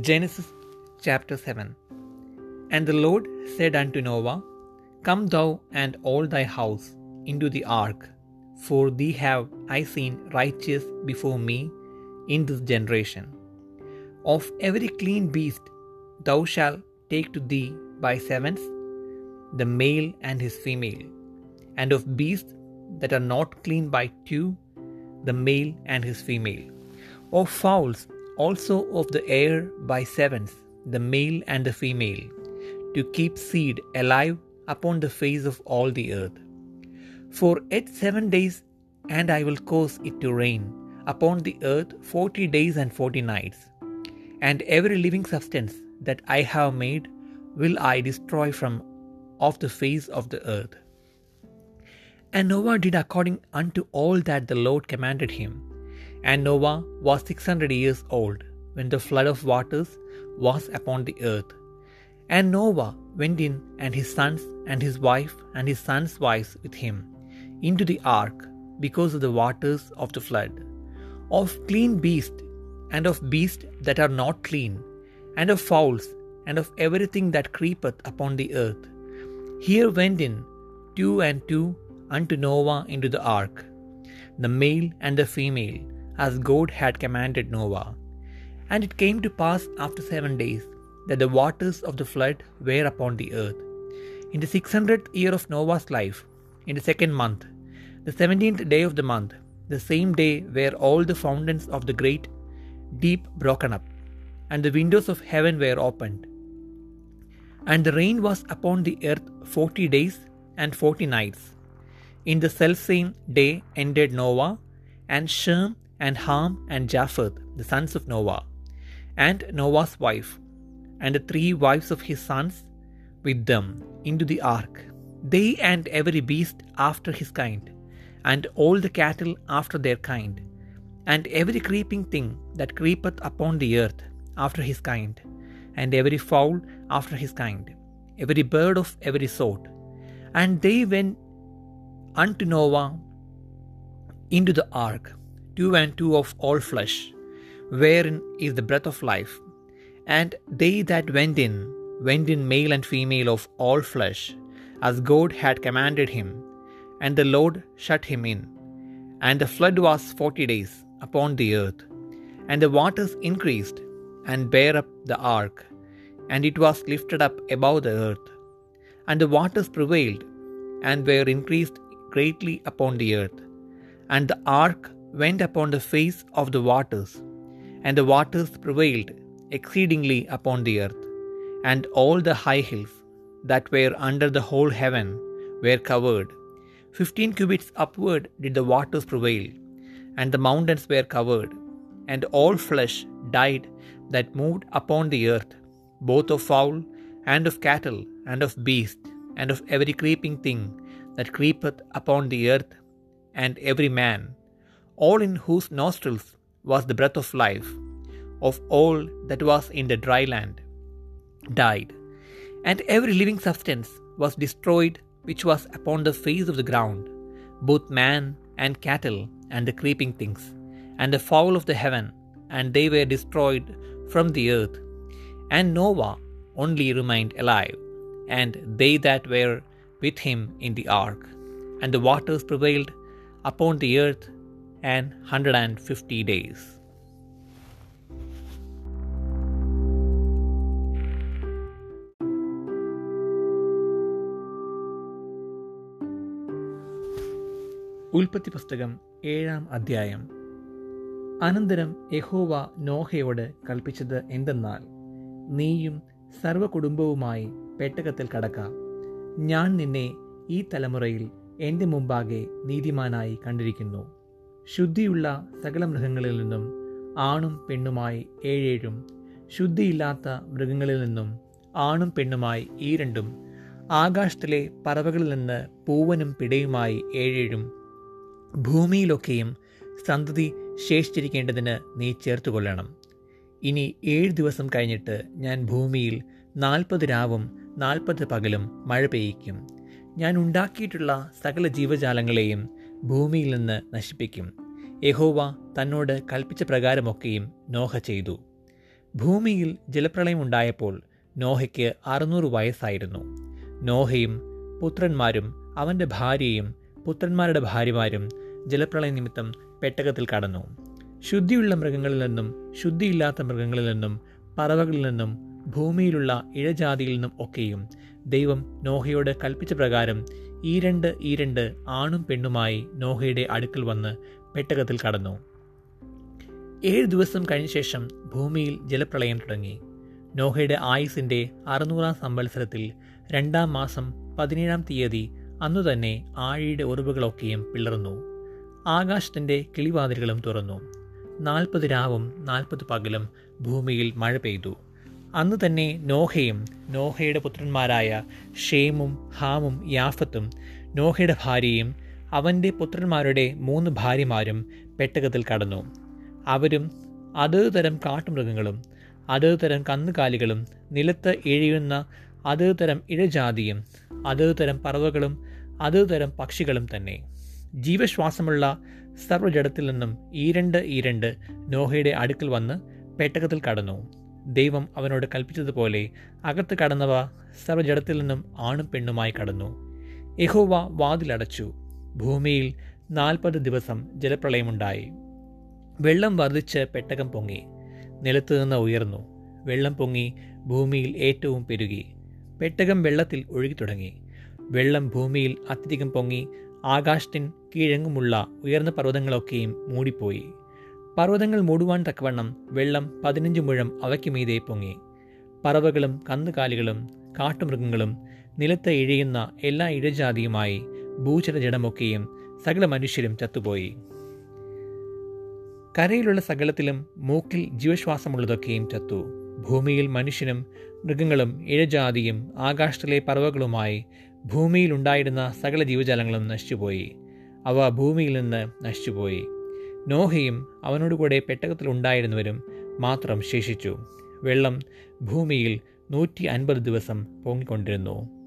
Genesis chapter 7 And the Lord said unto Noah, Come thou and all thy house into the ark, for thee have I seen righteous before me in this generation. Of every clean beast thou shalt take to thee by sevens the male and his female, and of beasts that are not clean by two the male and his female. Of fowls also of the air by sevens, the male and the female, to keep seed alive upon the face of all the earth. For yet seven days, and I will cause it to rain upon the earth forty days and forty nights, and every living substance that I have made will I destroy from off the face of the earth. And Noah did according unto all that the Lord commanded him. And Noah was six hundred years old when the flood of waters was upon the earth. And Noah went in, and his sons, and his wife, and his sons' wives with him, into the ark, because of the waters of the flood. Of clean beasts, and of beasts that are not clean, and of fowls, and of everything that creepeth upon the earth. Here went in two and two unto Noah into the ark, the male and the female, as God had commanded Noah. And it came to pass after seven days that the waters of the flood were upon the earth. In the six hundredth year of Noah's life, in the second month, the seventeenth day of the month, the same day were all the fountains of the great deep broken up, and the windows of heaven were opened. And the rain was upon the earth forty days and forty nights. In the selfsame day ended Noah, and Shem, and Ham, and Japheth, the sons of Noah, and Noah's wife, and the three wives of his sons with them into the ark, they and every beast after his kind, and all the cattle after their kind, and every creeping thing that creepeth upon the earth after his kind, and every fowl after his kind, every bird of every sort. And they went unto Noah into the ark, two and two of all flesh, wherein is the breath of life. And they that went in, went in male and female of all flesh, as God had commanded him. And the Lord shut him in. And the flood was forty days upon the earth. And the waters increased, and bare up the ark, and it was lifted up above the earth. And the waters prevailed, and were increased greatly upon the earth. And the ark went upon the face of the waters, and the waters prevailed exceedingly upon the earth. And all the high hills that were under the whole heaven were covered. Fifteen cubits upward did the waters prevail, and the mountains were covered, and all flesh died that moved upon the earth, both of fowl, and of cattle, and of beast, and of every creeping thing that creepeth upon the earth, and every man, all in whose nostrils was the breath of life, of all that was in the dry land, died. And every living substance was destroyed which was upon the face of the ground, both man and cattle, and the creeping things, and the fowl of the heaven, and they were destroyed from the earth. And Noah only remained alive, and they that were with him in the ark. And the waters prevailed upon the earth and 150 days. ഉൽപ്പത്തി പുസ്തകം ഏഴാം അധ്യായം. അനന്തരം യഹോവ നോഹയോട് കൽപ്പിച്ചത് എന്തെന്നാൽ നീയും സർവകുടുംബവുമായി പെട്ടകത്തിൽ കടക്ക. ഞാൻ നിന്നെ ഈ തലമുറയിൽ എന്റെ മുമ്പാകെ നീതിമാനായി കണ്ടിരിക്കുന്നു. ശുദ്ധിയുള്ള സകല മൃഗങ്ങളിൽ നിന്നും ആണും പെണ്ണുമായി ഏഴേഴും ശുദ്ധിയില്ലാത്ത മൃഗങ്ങളിൽ നിന്നും ആണും പെണ്ണുമായി ഈ രണ്ടും ആകാശത്തിലെ പറവകളിൽ നിന്ന് പൂവനും പിടയുമായി ഏഴേഴും ഭൂമിയിലൊക്കെയും സന്തതി ശേഷിച്ചിരിക്കേണ്ടതിന് നീ ചേർത്തുകൊള്ളണം. ഇനി ഏഴ് ദിവസം കഴിഞ്ഞിട്ട് ഞാൻ ഭൂമിയിൽ നാൽപ്പത് രാവും നാൽപ്പത് പകലും മഴ പെയ്യിക്കും. ഞാൻ ഉണ്ടാക്കിയിട്ടുള്ള സകല ജീവജാലങ്ങളെയും ഭൂമിയിൽ നിന്ന് നശിപ്പിക്കും. യഹോവ തന്നോട് കൽപ്പിച്ച പ്രകാരമൊക്കെയും നോഹ ചെയ്തു. ഭൂമിയിൽ ജലപ്രളയം ഉണ്ടായപ്പോൾ നോഹയ്ക്ക് അറുന്നൂറ് വയസ്സായിരുന്നു. നോഹയും പുത്രന്മാരും അവന്റെ ഭാര്യയും പുത്രന്മാരുടെ ഭാര്യമാരും ജലപ്രളയ നിമിത്തം പെട്ടകത്തിൽ കടന്നു. ശുദ്ധിയുള്ള മൃഗങ്ങളിൽ നിന്നും ശുദ്ധിയില്ലാത്ത മൃഗങ്ങളിൽ നിന്നും പറവകളിൽ നിന്നും ഭൂമിയിലുള്ള ഇഴജാതിയിൽ നിന്നും ഒക്കെയും ദൈവം നോഹയോട് കൽപ്പിച്ച പ്രകാരം ഈ രണ്ട് ഈ രണ്ട് ആണും പെണ്ണുമായി നോഹയുടെ അടുക്കൽ വന്ന് പെട്ടകത്തിൽ കടന്നു. ഏഴ് ദിവസം കഴിഞ്ഞ ശേഷം ഭൂമിയിൽ ജലപ്രളയം തുടങ്ങി. നോഹയുടെ ആയുസിന്റെ അറുന്നൂറാം സംവത്സരത്തിൽ രണ്ടാം മാസം പതിനേഴാം തീയതി അന്നു തന്നെ ആഴിയുടെ ഉറവുകളൊക്കെയും പിളർന്നു. ആകാശത്തിന്റെ കിളിവാതിലുകളും തുറന്നു. നാൽപ്പത് രാവും നാൽപ്പത് പകലും ഭൂമിയിൽ മഴ പെയ്തു. അന്ന് തന്നെ നോഹയും നോഹയുടെ പുത്രന്മാരായ ഷേമും ഹാമും യാഫത്തും നോഹയുടെ ഭാര്യയും അവന്റെ പുത്രന്മാരുടെ മൂന്ന് ഭാര്യമാരും പെട്ടകത്തിൽ കടന്നു. അവരും അതത് തരം കാട്ടുമൃഗങ്ങളും അതത് തരം കന്നുകാലികളും നിലത്ത് എഴിയുന്ന അതത് തരം ഇഴജാതിയും അതത് തരം പറവകളും അതത് തരം പക്ഷികളും തന്നെ. ജീവശ്വാസമുള്ള സർവജടത്തിൽ നിന്നും ഈരണ്ട് ഈരണ്ട് നോഹയുടെ അടുക്കൽ വന്ന് പെട്ടകത്തിൽ കടന്നു. ദൈവം അവനോട് കൽപ്പിച്ചതുപോലെ അകത്ത് കടന്നവ സർവജടത്തിൽ നിന്നും ആണും പെണ്ണുമായി കടന്നു. യഹോവ വാതിലടച്ചു. ഭൂമിയിൽ നാൽപ്പത് ദിവസം ജലപ്രളയമുണ്ടായി. വെള്ളം വർദ്ധിച്ച് പെട്ടകം പൊങ്ങി. നിലത്ത് നിന്ന് ഉയർന്നു. വെള്ളം പൊങ്ങി ഭൂമിയിൽ ഏറ്റവും പെരുകി. പെട്ടകം വെള്ളത്തിൽ ഒഴുകി തുടങ്ങി. വെള്ളം ഭൂമിയിൽ അത്യധികം പൊങ്ങി. ആകാശത്തിൻ കീഴെങ്ങുമുള്ള ഉയർന്ന പർവതങ്ങളൊക്കെയും മൂടിപ്പോയി. പർവതങ്ങൾ മൂടുവാൻ തക്കവണ്ണം വെള്ളം പതിനഞ്ച് മുഴം അവയ്ക്ക് മീതെ പൊങ്ങി. പറവകളും കന്നുകാലികളും കാട്ടുമൃഗങ്ങളും നിലത്ത് ഇഴയുന്ന എല്ലാ ഇഴജാതിയുമായി ഭൂചര ജടമൊക്കെയും സകല മനുഷ്യരും ചത്തുപോയി. കരയിലുള്ള സകലത്തിലും മൂക്കിൽ ജീവശ്വാസമുള്ളതൊക്കെയും ചത്തു. ഭൂമിയിൽ മനുഷ്യനും മൃഗങ്ങളും ഇഴജാതിയും ആകാശത്തിലെ പറവകളുമായി ഭൂമിയിലുണ്ടായിരുന്ന സകല ജീവജാലങ്ങളും നശിച്ചുപോയി. അവ ഭൂമിയിൽ നിന്ന് നശിച്ചുപോയി. നോഹയും പെട്ടകത്തിൽ ഉണ്ടായിരുന്നവരും മാത്രം ശേഷിച്ചു. വെള്ളം ഭൂമിയിൽ നൂറ്റി അൻപത് ദിവസം പൊങ്ങിക്കൊണ്ടിരുന്നു.